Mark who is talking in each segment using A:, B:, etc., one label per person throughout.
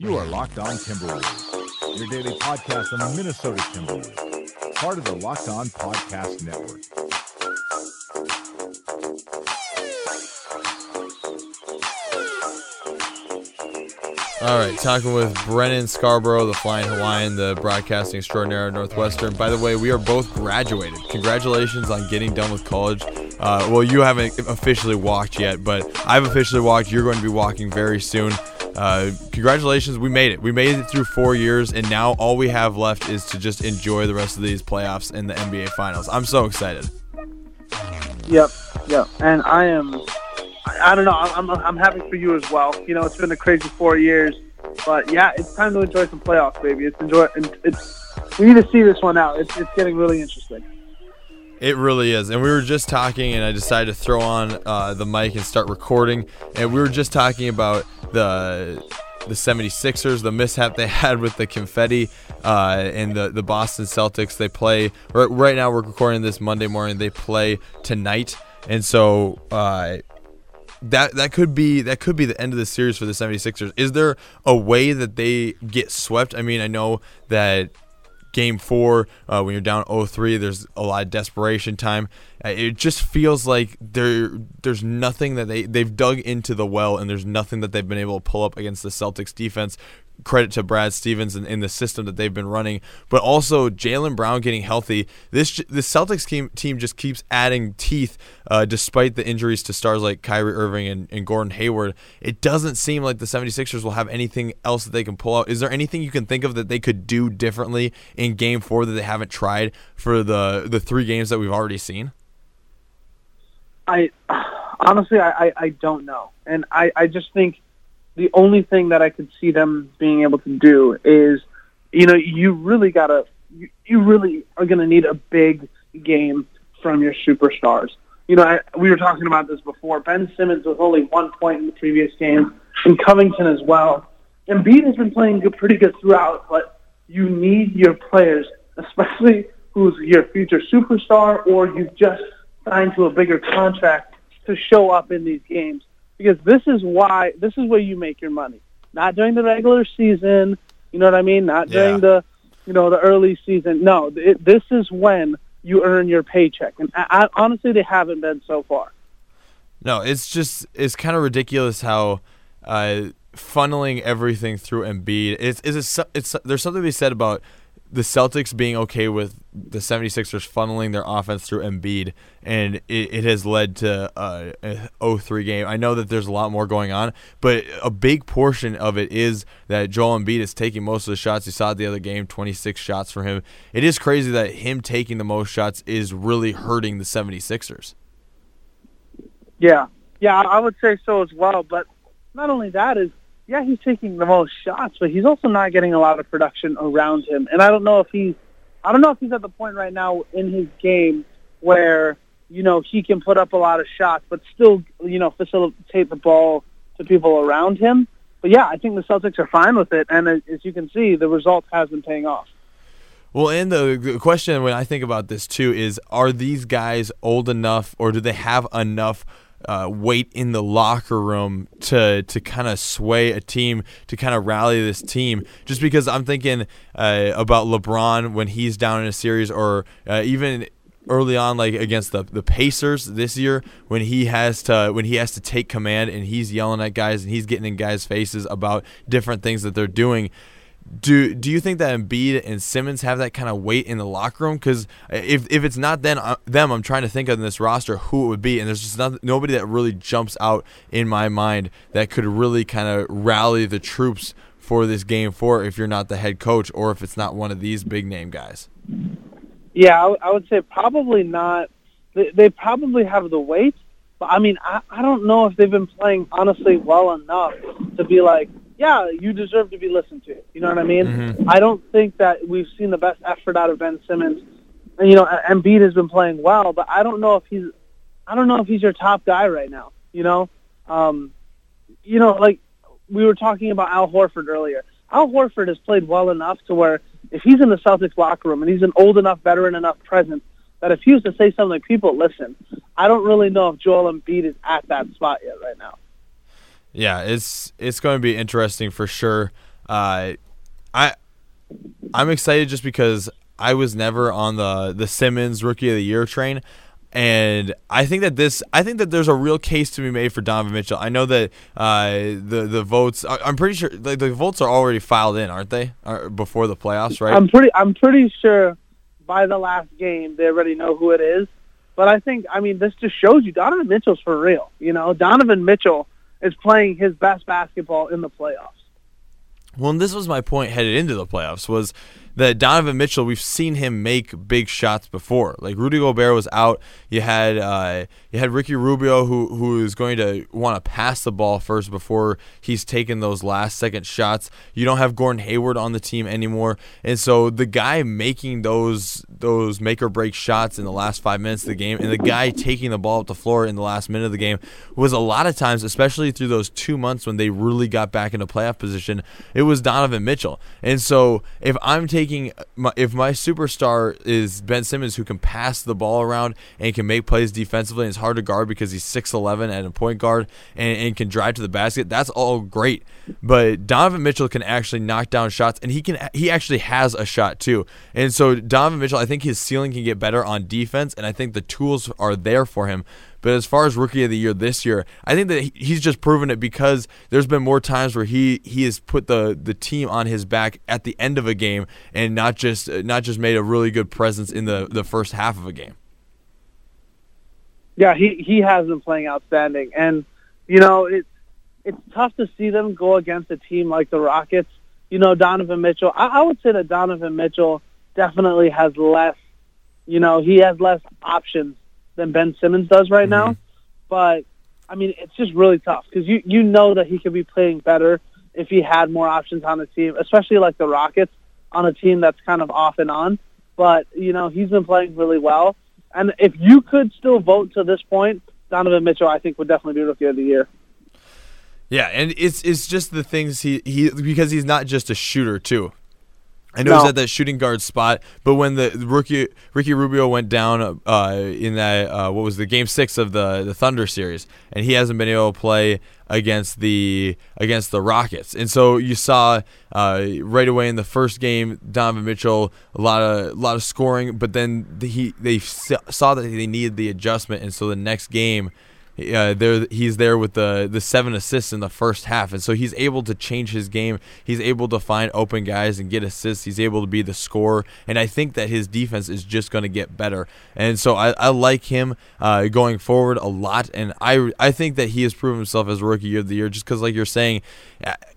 A: You are Locked On Timberwolves, your daily podcast on the Minnesota Timberwolves, part of the Locked On Podcast Network.
B: All right, talking with Brennen Scarborough, the Flying Hawaiian, the broadcasting extraordinaire at Northwestern. By the way, we are both graduated. Congratulations on getting done with college. Uh, well, you haven't officially walked yet, but I've officially walked. You're going to be walking very soon. Uh, congratulations, we made it. We made it through four years, and now all we have left is to just enjoy the rest of these playoffs and the NBA Finals. I'm so excited.
C: Yep, yep. And I am, I don't know, I'm, I'm happy for you as well. You know, it's been a crazy four years, but yeah, it's time to enjoy some playoffs, baby. It's enjoy, it's, we need to see this one out. It's, it's getting really interesting.
B: It really is. And we were just talking, and I decided to throw on uh, the mic and start recording. And we were just talking about the the 76ers, the mishap they had with the confetti, uh, and the, the Boston Celtics. They play, right, right now, we're recording this Monday morning. They play tonight. And so. Uh, that that could be that could be the end of the series for the 76ers. Is there a way that they get swept? I mean, I know that game four, uh, when you're down 0-3, there's a lot of desperation time. Uh, it just feels like there there's nothing that they they've dug into the well, and there's nothing that they've been able to pull up against the Celtics defense credit to Brad Stevens and in the system that they've been running, but also Jaylen Brown getting healthy. This the Celtics team, team just keeps adding teeth uh, despite the injuries to stars like Kyrie Irving and, and Gordon Hayward. It doesn't seem like the 76ers will have anything else that they can pull out. Is there anything you can think of that they could do differently in game four that they haven't tried for the, the three games that we've already seen?
C: I honestly, I, I, don't know. And I, I just think the only thing that I could see them being able to do is, you know, you really got to, you, you really are to need a big game from your superstars. You know, I, we were talking about this before. Ben Simmons was only one point in the previous game, and Covington as well. Embiid has been playing good, pretty good throughout, but you need your players, especially who's your future superstar or you've just signed to a bigger contract, to show up in these games because this is why this is where you make your money. Not during the regular season, you know what I mean? Not during yeah. the you know the early season. No, it, this is when you earn your paycheck, and I, I, honestly, they haven't been so far.
B: No, it's just it's kind of ridiculous how uh, funneling everything through Embiid. It's it's, a, it's there's something to be said about the Celtics being okay with the 76ers funneling their offense through Embiid, and it, it has led to a, a 0-3 game. I know that there's a lot more going on, but a big portion of it is that Joel Embiid is taking most of the shots. You saw the other game, 26 shots for him. It is crazy that him taking the most shots is really hurting the 76ers.
C: Yeah, yeah, I would say so as well. But not only that is yeah, he's taking the most shots, but he's also not getting a lot of production around him. And I don't know if he's, I don't know if he's at the point right now in his game where you know he can put up a lot of shots, but still you know facilitate the ball to people around him. But yeah, I think the Celtics are fine with it, and as you can see, the result has been paying off.
B: Well, and the question when I think about this too is: Are these guys old enough, or do they have enough? Uh, weight in the locker room to to kind of sway a team to kind of rally this team. Just because I'm thinking uh, about LeBron when he's down in a series, or uh, even early on like against the, the Pacers this year when he has to when he has to take command and he's yelling at guys and he's getting in guys' faces about different things that they're doing do do you think that Embiid and Simmons have that kind of weight in the locker room? Because if, if it's not then uh, them, I'm trying to think of in this roster who it would be, and there's just not, nobody that really jumps out in my mind that could really kind of rally the troops for this game four if you're not the head coach or if it's not one of these big name guys.
C: Yeah, I, w- I would say probably not. They, they probably have the weight, but I mean, I, I don't know if they've been playing honestly well enough to be like yeah, you deserve to be listened to. You know what I mean? Mm-hmm. I don't think that we've seen the best effort out of Ben Simmons. And you know, Embiid has been playing well, but I don't know if he's, I don't know if he's your top guy right now. You know, um, you know, like we were talking about Al Horford earlier. Al Horford has played well enough to where if he's in the Celtics locker room and he's an old enough, veteran enough presence that if he was to say something, people listen. I don't really know if Joel Embiid is at that spot yet right now.
B: Yeah, it's it's going to be interesting for sure. uh, I I'm excited just because I was never on the the Simmons Rookie of the Year train. And I think that this, I think that there's a real case to be made for Donovan Mitchell. I know that uh, the the votes, I'm pretty sure like, the votes are already filed in, aren't they? Before the playoffs, right?
C: I'm pretty, I'm pretty sure by the last game they already know who it is. But I think, I mean, this just shows you Donovan Mitchell's for real. You know, Donovan Mitchell is playing his best basketball in the playoffs.
B: Well, and this was my point headed into the playoffs was that Donovan Mitchell, we've seen him make big shots before. Like Rudy Gobert was out. You had uh, you had Ricky Rubio who who is going to want to pass the ball first before he's taking those last second shots. You don't have Gordon Hayward on the team anymore, and so the guy making those those make or break shots in the last five minutes of the game, and the guy taking the ball up the floor in the last minute of the game was a lot of times, especially through those two months when they really got back into playoff position. It was Donovan Mitchell, and so if I'm taking Uh, my, if my superstar is Ben Simmons, who can pass the ball around and can make plays defensively, and it's hard to guard because he's six eleven and a point guard and, and can drive to the basket. That's all great, but Donovan Mitchell can actually knock down shots, and he can he actually has a shot too. And so Donovan Mitchell, I think his ceiling can get better on defense, and I think the tools are there for him. But as far as rookie of the year this year, I think that he's just proven it because there's been more times where he he has put the the team on his back at the end of a game and not just not just made a really good presence in the the first half of a game.
C: Yeah, he he has been playing outstanding, and you know it's it's tough to see them go against a team like the Rockets. You know, Donovan Mitchell. I, I would say that Donovan Mitchell definitely has less. You know, he has less options than Ben Simmons does right mm-hmm. now. But I mean, it's just really tough because you you know that he could be playing better if he had more options on the team, especially like the Rockets on a team that's kind of off and on. But you know, he's been playing really well. And if you could still vote to this point, Donovan Mitchell, I think, would definitely be Rookie of the Year.
B: Yeah, and it's it's just the things he he because he's not just a shooter too. I know
C: no.
B: he's at that shooting guard spot, but when the rookie Ricky Rubio went down uh, in that uh, what was the game six of the the Thunder series, and he hasn't been able to play against the against the Rockets, and so you saw uh, right away in the first game Donovan Mitchell a lot of a lot of scoring, but then the, he they saw that they needed the adjustment, and so the next game uh, there he's there with the the seven assists in the first half, and so he's able to change his game. He's able to find open guys and get assists. He's able to be the scorer, and I think that his defense is just going to get better. And so I, I like him uh, going forward a lot, and I I think that he has proven himself as rookie of the year just because, like you're saying,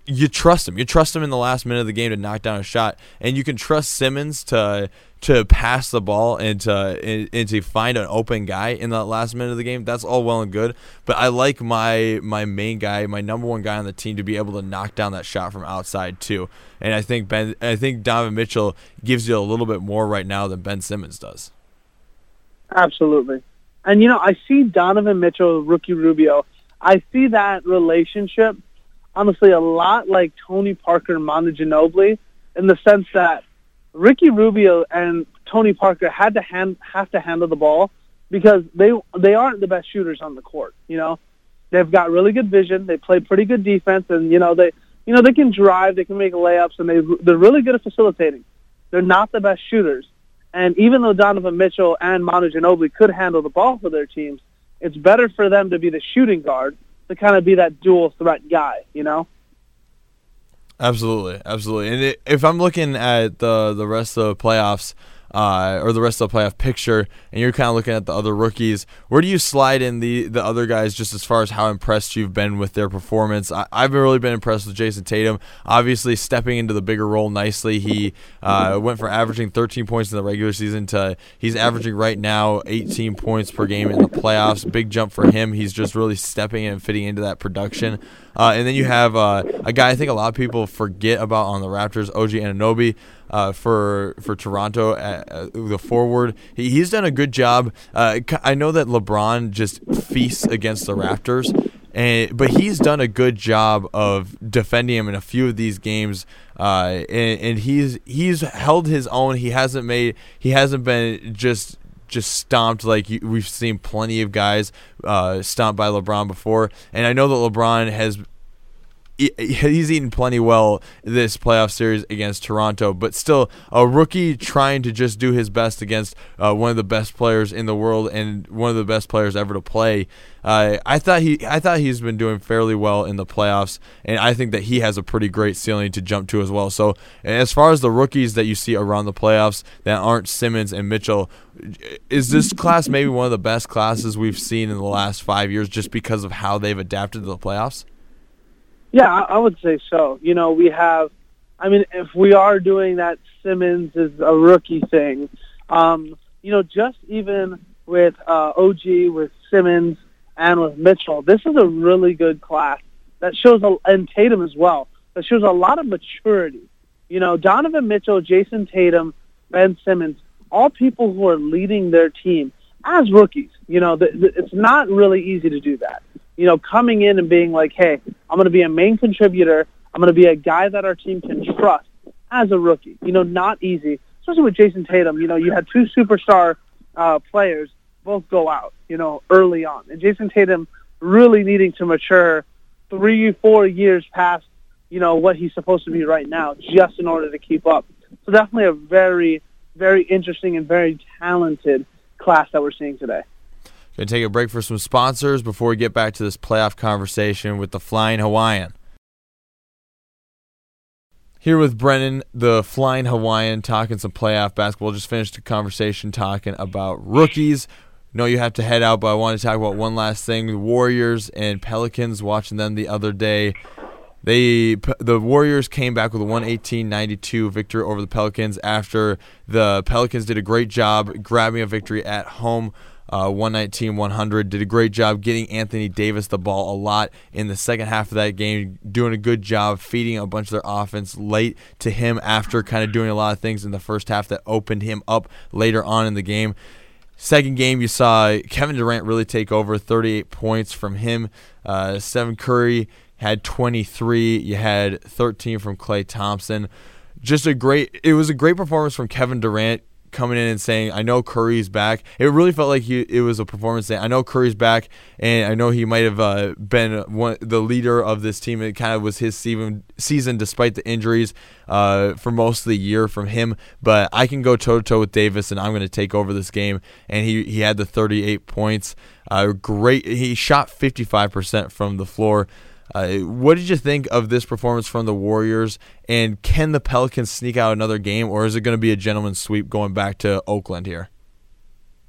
B: you trust him. You trust him in the last minute of the game to knock down a shot, and you can trust Simmons to to pass the ball and to and, to find an open guy in the last minute of the game. That's all well and good, but I like my my main guy, my number one guy on the team, to be able to knock down that shot from outside too. And I think Ben, I think Donovan Mitchell gives you a little bit more right now than Ben Simmons does.
C: Absolutely, and you know I see Donovan Mitchell, rookie Rubio. I see that relationship honestly a lot like Tony Parker and Manu Ginobili in the sense that Ricky Rubio and Tony Parker had to hand, have to handle the ball because they they aren't the best shooters on the court. You know, they've got really good vision. They play pretty good defense, and you know they you know they can drive, they can make layups, and they they're really good at facilitating. They're not the best shooters, and even though Donovan Mitchell and Manu Ginobili could handle the ball for their teams, it's better for them to be the shooting guard to kind of be that dual threat guy. You know.
B: Absolutely, absolutely. And it, if I'm looking at the the rest of the playoffs, uh, or the rest of the playoff picture, and you're kind of looking at the other rookies, where do you slide in the the other guys just as far as how impressed you've been with their performance? I, have really been impressed with Jayson Tatum. Obviously, stepping into the bigger role nicely. He uh, went from averaging 13 points in the regular season to he's averaging right now 18 points per game in the playoffs. Big jump for him. He's just really stepping in and fitting into that production. Uh, and then you have uh, a guy I think a lot of people forget about on the Raptors, OG Anunoby uh, for for Toronto, uh, uh, the forward. He, he's done a good job. Uh, I know that LeBron just feasts against the Raptors. And, but he's done a good job of defending him in a few of these games, uh, and, and he's he's held his own. He hasn't made he hasn't been just just stomped like we've seen plenty of guys uh, stomped by LeBron before. And I know that LeBron has he's eaten plenty well this playoff series against Toronto, but still a rookie trying to just do his best against uh, one of the best players in the world and one of the best players ever to play. Uh, I thought he I thought he's been doing fairly well in the playoffs, and I think that he has a pretty great ceiling to jump to as well. So as far as the rookies that you see around the playoffs that aren't Simmons and Mitchell, is this class maybe one of the best classes we've seen in the last five years just because of how they've adapted to the playoffs?
C: Yeah, I would say so. You know, we have. I mean, if we are doing that Simmons is a rookie thing, um, you know, just even with uh, OG, with Simmons, and with Mitchell, this is a really good class that shows, a, and Tatum as well, that shows a lot of maturity. You know, Donovan Mitchell, Jayson Tatum, Ben Simmons, all people who are leading their team as rookies. You know, the, it's not really easy to do that. You know, coming in and being like, hey, I'm going to be a main contributor. I'm going to be a guy that our team can trust as a rookie. You know, not easy, especially with Jayson Tatum. You know, you had two superstar uh, players both go out, you know, early on. And Jayson Tatum really needing to mature three, four years past, you know, what he's supposed to be right now just in order to keep up. So definitely a very, very interesting and very talented class that we're seeing today.
B: Going to take a break for some sponsors before we get back to this playoff conversation with the Flying Hawaiian. Here with Brennen, the Flying Hawaiian, talking some playoff basketball. Just finished a conversation talking about rookies know you have to head out, but I want to talk about one last thing: the Warriors and Pelicans. Watching them the other day, they the Warriors came back with a 118-92 victory over the Pelicans after the Pelicans did a great job grabbing a victory at home. Uh, 119-100 did a great job getting Anthony Davis the ball a lot in the second half of that game, doing a good job feeding a bunch of their offense late to him after kind of doing a lot of things in the first half that opened him up later on in the game. Second game, you saw Kevin Durant really take over, 38 points from him. Uh, Stephen Curry had 23. You had 13 from Klay Thompson. Just a great. It was a great performance from Kevin Durant coming in and saying, "I know Curry's back." It really felt like he, it was a performance saying, "I know Curry's back, and I know he might have uh, been one, the leader of this team. It kind of was his season, season despite the injuries uh, for most of the year from him. But I can go toe to toe with Davis, and I'm going to take over this game." And he he had the 38 points. Uh, great. He shot 55% from the floor. Uh, what did you think of this performance from the Warriors? And can the Pelicans sneak out another game, or is it going to be a gentleman's sweep going back to Oakland here?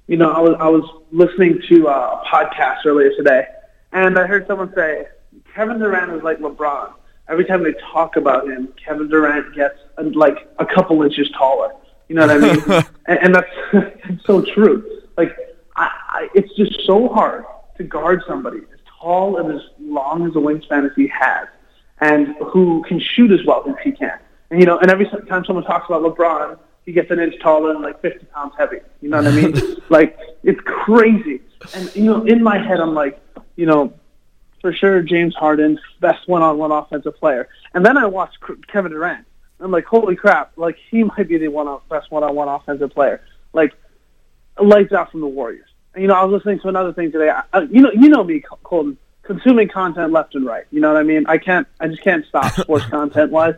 C: You know, I was I was listening to uh, a podcast earlier today, and I heard someone say Kevin Durant is like LeBron. Every time they talk about him, Kevin Durant gets like a couple inches taller. You know what I mean? and, and that's, that's so true. Like, I, I, it's just so hard to guard somebody tall and as long as a wingspan as he has, and who can shoot as well as he can. And you know, and every time someone talks about LeBron, he gets an inch taller and like 50 pounds heavy. You know what I mean? like it's crazy. And you know, in my head, I'm like, you know, for sure James Harden, best one-on-one offensive player. And then I watch Kevin Durant. I'm like, holy crap! Like he might be the one best one-on-one offensive player. Like lights out from the Warriors you know, I was listening to another thing today. I, you know, you know me, Colton, consuming content left and right. You know what I mean? I can't, I just can't stop sports content wise.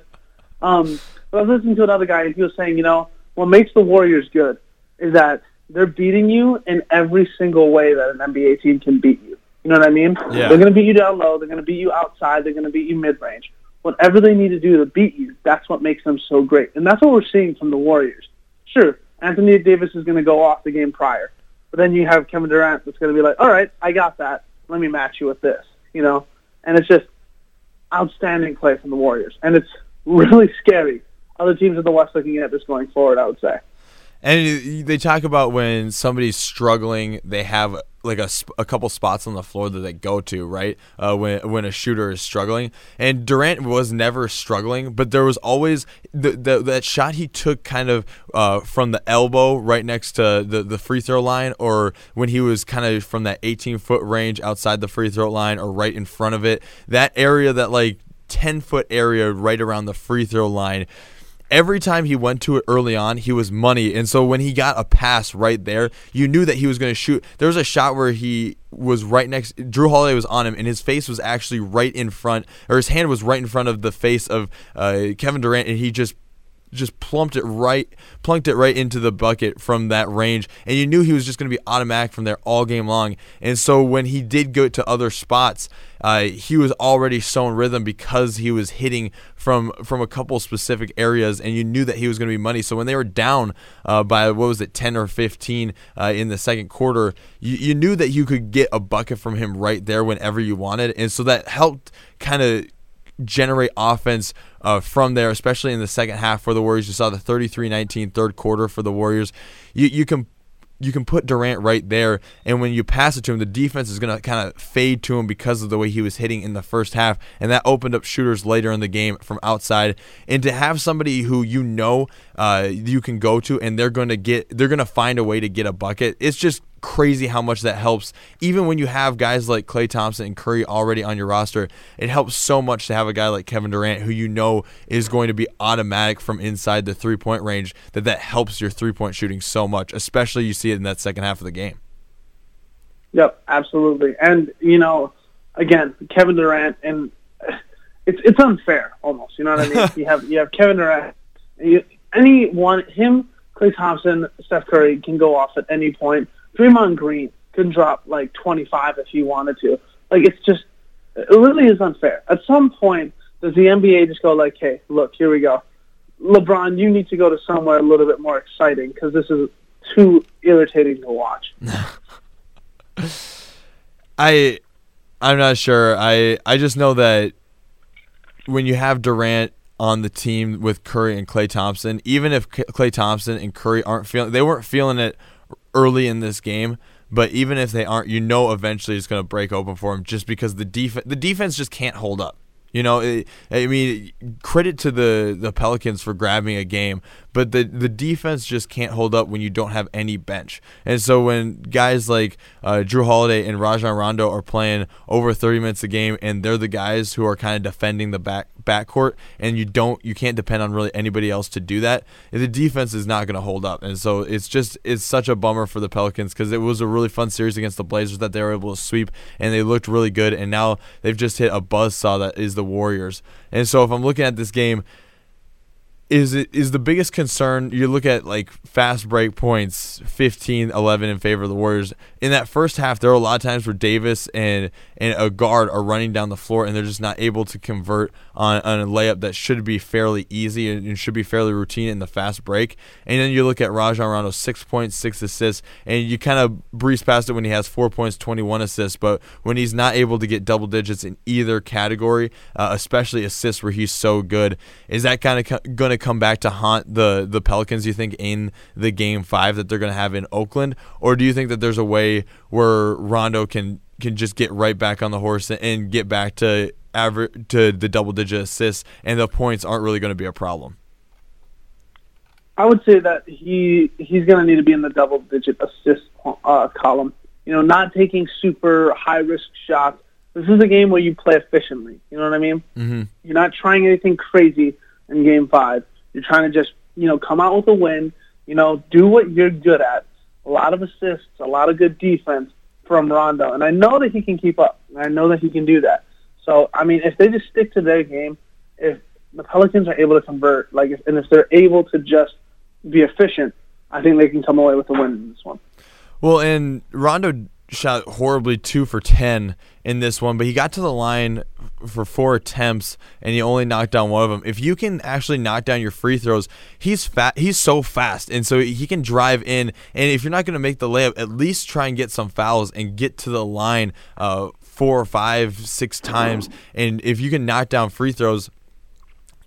C: Um, but I was listening to another guy, and he was saying, you know, what makes the Warriors good is that they're beating you in every single way that an NBA team can beat you. You know what I mean?
B: Yeah.
C: They're going to beat you down low. They're going to beat you outside. They're going to beat you mid range. Whatever they need to do to beat you, that's what makes them so great. And that's what we're seeing from the Warriors. Sure, Anthony Davis is going to go off the game prior. But then you have Kevin Durant that's going to be like, all right, I got that. Let me match you with this, you know? And it's just outstanding play from the Warriors. And it's really scary. Other teams in the West looking at this going forward, I would say.
B: And they talk about when somebody's struggling, they have like a, a couple spots on the floor that they go to, right? Uh, when when a shooter is struggling, and Durant was never struggling, but there was always the, the that shot he took kind of uh, from the elbow right next to the the free throw line, or when he was kind of from that 18 foot range outside the free throw line, or right in front of it. That area, that like 10 foot area right around the free throw line every time he went to it early on, he was money. And so when he got a pass right there, you knew that he was going to shoot. There was a shot where he was right next Jrue Holiday was on him and his face was actually right in front or his hand was right in front of the face of uh, Kevin Durant and he just just plumped it right, plunked it right into the bucket from that range, and you knew he was just going to be automatic from there all game long. And so when he did go to other spots, uh, he was already so in rhythm because he was hitting from from a couple specific areas, and you knew that he was going to be money. So when they were down uh, by what was it, ten or fifteen uh, in the second quarter, you, you knew that you could get a bucket from him right there whenever you wanted, and so that helped kind of generate offense uh, from there, especially in the second half for the Warriors. You saw the 33-19 third quarter for the Warriors. You you can you can put Durant right there, and when you pass it to him, the defense is going to kind of fade to him because of the way he was hitting in the first half, and that opened up shooters later in the game from outside. And to have somebody who you know uh, you can go to, and they're going to get, they're going to find a way to get a bucket. It's just crazy how much that helps. Even when you have guys like Klay Thompson and Curry already on your roster, it helps so much to have a guy like Kevin Durant who you know is going to be automatic from inside the three point range. That that helps your three point shooting so much, especially you see it in that second half of the game.
C: Yep, absolutely. And you know, again, Kevin Durant, and it's it's unfair almost. You know what I mean? you have you have Kevin Durant. You, anyone, him, Klay Thompson, Steph Curry can go off at any point. Draymond Green can drop like 25 if he wanted to. Like it's just, it really is unfair. At some point, does the NBA just go like, hey, look, here we go. LeBron, you need to go to somewhere a little bit more exciting because this is too irritating to watch.
B: I, I'm not sure. I I just know that when you have Durant on the team with Curry and Klay Thompson, even if Klay Thompson and Curry aren't feeling, they weren't feeling it early in this game. But even if they aren't, you know, eventually it's going to break open for them just because the def- the defense just can't hold up. You know, it, I mean, credit to the the Pelicans for grabbing a game, but the the defense just can't hold up when you don't have any bench. And so when guys like uh, Jrue Holiday and Rajon Rondo are playing over 30 minutes a game, and they're the guys who are kind of defending the back backcourt, and you don't you can't depend on really anybody else to do that. The defense is not going to hold up, and so it's just it's such a bummer for the Pelicans because it was a really fun series against the Blazers that they were able to sweep, and they looked really good, and now they've just hit a buzz saw that is the Warriors. And so if I'm looking at this game is it is the biggest concern you look at like fast break points 15 11 in favor of the warriors. In that first half there are a lot of times where davis and and a guard are running down the floor and they're just not able to convert on, on a layup that should be fairly easy and should be fairly routine in the fast break. And then you look at rajon rondo six points six assists. And you kind of breeze past it when he has four points 21 assists. But when he's not able to get double digits in either category uh, especially assists where he's so good is that kind of co- going to to come back to haunt the the Pelicans? You think in the game five that they're going to have in Oakland, or do you think that there's a way where Rondo can can just get right back on the horse and get back to average to the double digit assists, and the points aren't really going to be a problem?
C: I would say that he he's going to need to be in the double digit assist uh, column. You know, not taking super high risk shots. This is a game where you play efficiently. You know what I mean?
B: Mm-hmm.
C: You're not trying anything crazy in game five. You're trying to just, you know, come out with a win, you know, do what you're good at. A lot of assists, a lot of good defense from Rondo. And I know that he can keep up. I know that he can do that. So, I mean, if they just stick to their game, if the Pelicans are able to convert, like, if, and if they're able to just be efficient, I think they can come away with a win in this one.
B: Well, and Rondo shot horribly two for 10 in this one, but he got to the line for four attempts and he only knocked down one of them. If you can actually knock down your free throws, he's fat. He's so fast, and so he can drive in. And if you're not going to make the layup, at least try and get some fouls and get to the line uh, four, five, six times. And if you can knock down free throws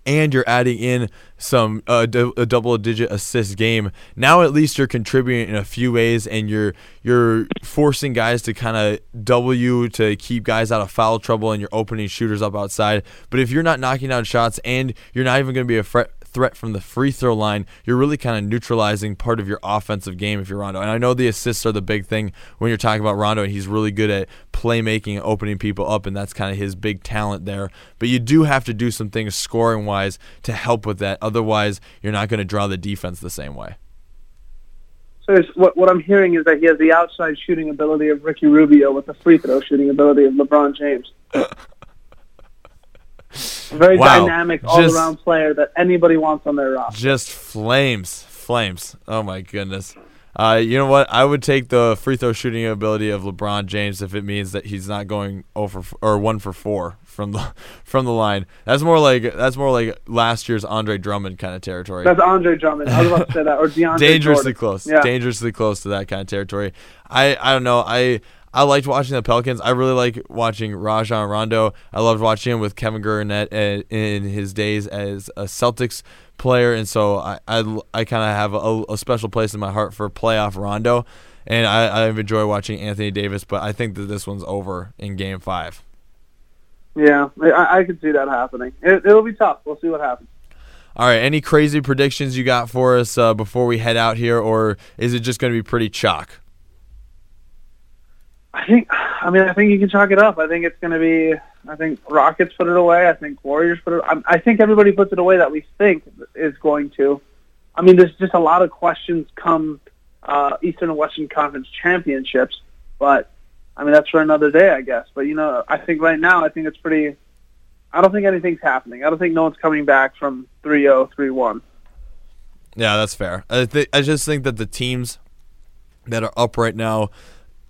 B: and you're adding in some uh, d- a double digit assist game. Now at least you're contributing in a few ways, and you're you're forcing guys to kind of double you to keep guys out of foul trouble, and you're opening shooters up outside. But if you're not knocking down shots and you're not even going to be a threat threat from the free throw line, you're really kind of neutralizing part of your offensive game if you're Rondo. And I know the assists are the big thing when you're talking about Rondo, and he's really good at playmaking and opening people up, and that's kind of his big talent there. But you do have to do some things scoring wise to help with that. Otherwise, you're not going to draw the defense the same way.
C: So what what I'm hearing is that he has the outside shooting ability of Ricky Rubio with the free throw shooting ability of LeBron James. Very
B: Wow.
C: dynamic,
B: Just-
C: all-around player that anybody wants on their roster.
B: Just flames, flames. Oh my goodness. Uh, you know what? I would take the free throw shooting ability of LeBron James if it means that he's not going over or one for four from the from the line. That's more like that's more like last year's Andre Drummond kind of territory.
C: That's Andre Drummond. I was about to say that, or DeAndre
B: dangerously
C: Jordan.
B: close.
C: Yeah.
B: Dangerously close to that kind of territory. I I don't know. I I liked watching the Pelicans. I really like watching Rajon Rondo. I loved watching him with Kevin Garnett in his days as a Celtics player, and so I I, I kind of have a, a special place in my heart for playoff Rondo, and I, I enjoy watching Anthony Davis. But I think that this one's over in Game Five.
C: Yeah, I, I could see that happening. It, it'll be tough. We'll see what happens.
B: All right, any crazy predictions you got for us uh, before we head out here, or is it just going to be pretty chalk?
C: I think. I mean, I think you can chalk it up. I think it's going to be. I think Rockets put it away. I think Warriors put it. I, I think everybody puts it away that we think is going to. I mean, there's just a lot of questions come uh, Eastern and Western Conference championships, but I mean that's for another day, I guess. But you know, I think right now, I think it's pretty. I don't think anything's happening. I don't think no one's coming back from 3-0, 3-1.
B: Yeah, that's fair. I th- I just think that the teams that are up right now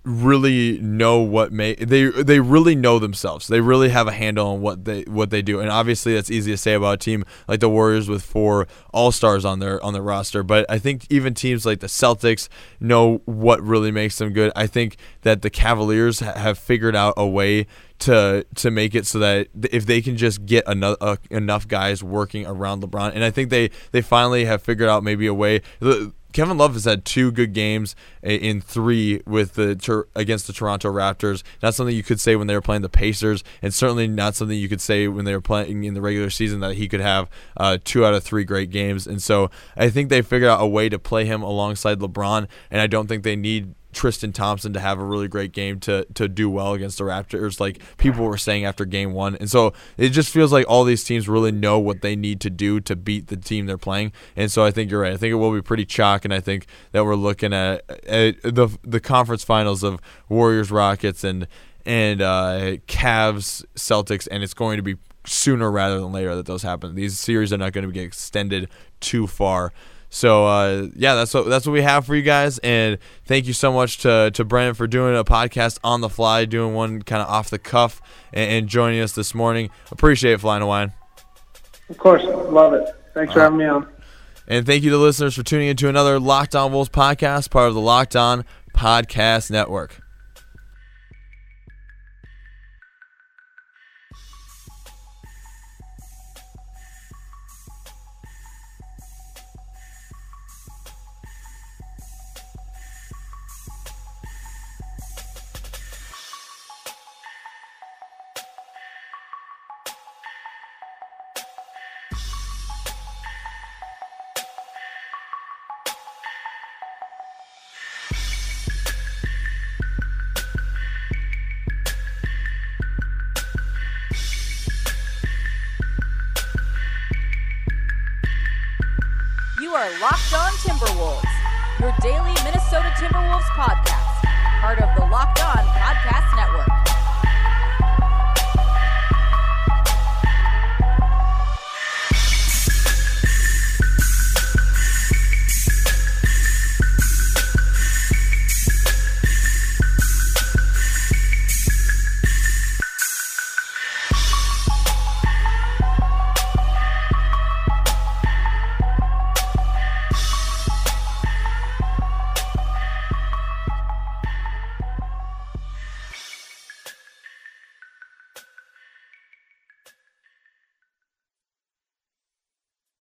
B: really know what may they they really know themselves. They really have a handle on what they what they do. And obviously that's easy to say about a team like the Warriors with four all-stars on their on their roster, but I think even teams like the Celtics know what really makes them good. I think that the Cavaliers ha- have figured out a way to to make it so that if they can just get enough uh, enough guys working around LeBron, and I think they they finally have figured out maybe a way. The, Kevin Love has had two good games in three with the against the Toronto Raptors. Not something you could say when they were playing the Pacers, and certainly not something you could say when they were playing in the regular season that he could have uh, two out of three great games. And so I think they figured out a way to play him alongside LeBron, and I don't think they need Tristan Thompson to have a really great game to to do well against the Raptors, like people were saying after game one. And so it just feels like all these teams really know what they need to do to beat the team they're playing. And so I think you're right. I think it will be pretty chalk, and I think that we're looking at, at the the conference finals of Warriors Rockets and and uh, Cavs Celtics, and it's going to be sooner rather than later that those happen. These series are not going to get extended too far. So uh, yeah, that's what that's what we have for you guys, and thank you so much to to Brennen for doing a podcast on the fly, doing one kind of off the cuff, and, and joining us this morning. Appreciate it, Flying Hawaiian,
C: Of course, love it. Thanks for having me on.
B: and thank you to listeners for tuning into another Locked On Wolves podcast, part of the Locked On Podcast Network.
D: You are Locked On Timberwolves, your daily Minnesota Timberwolves podcast, part of the Locked On Podcast Network.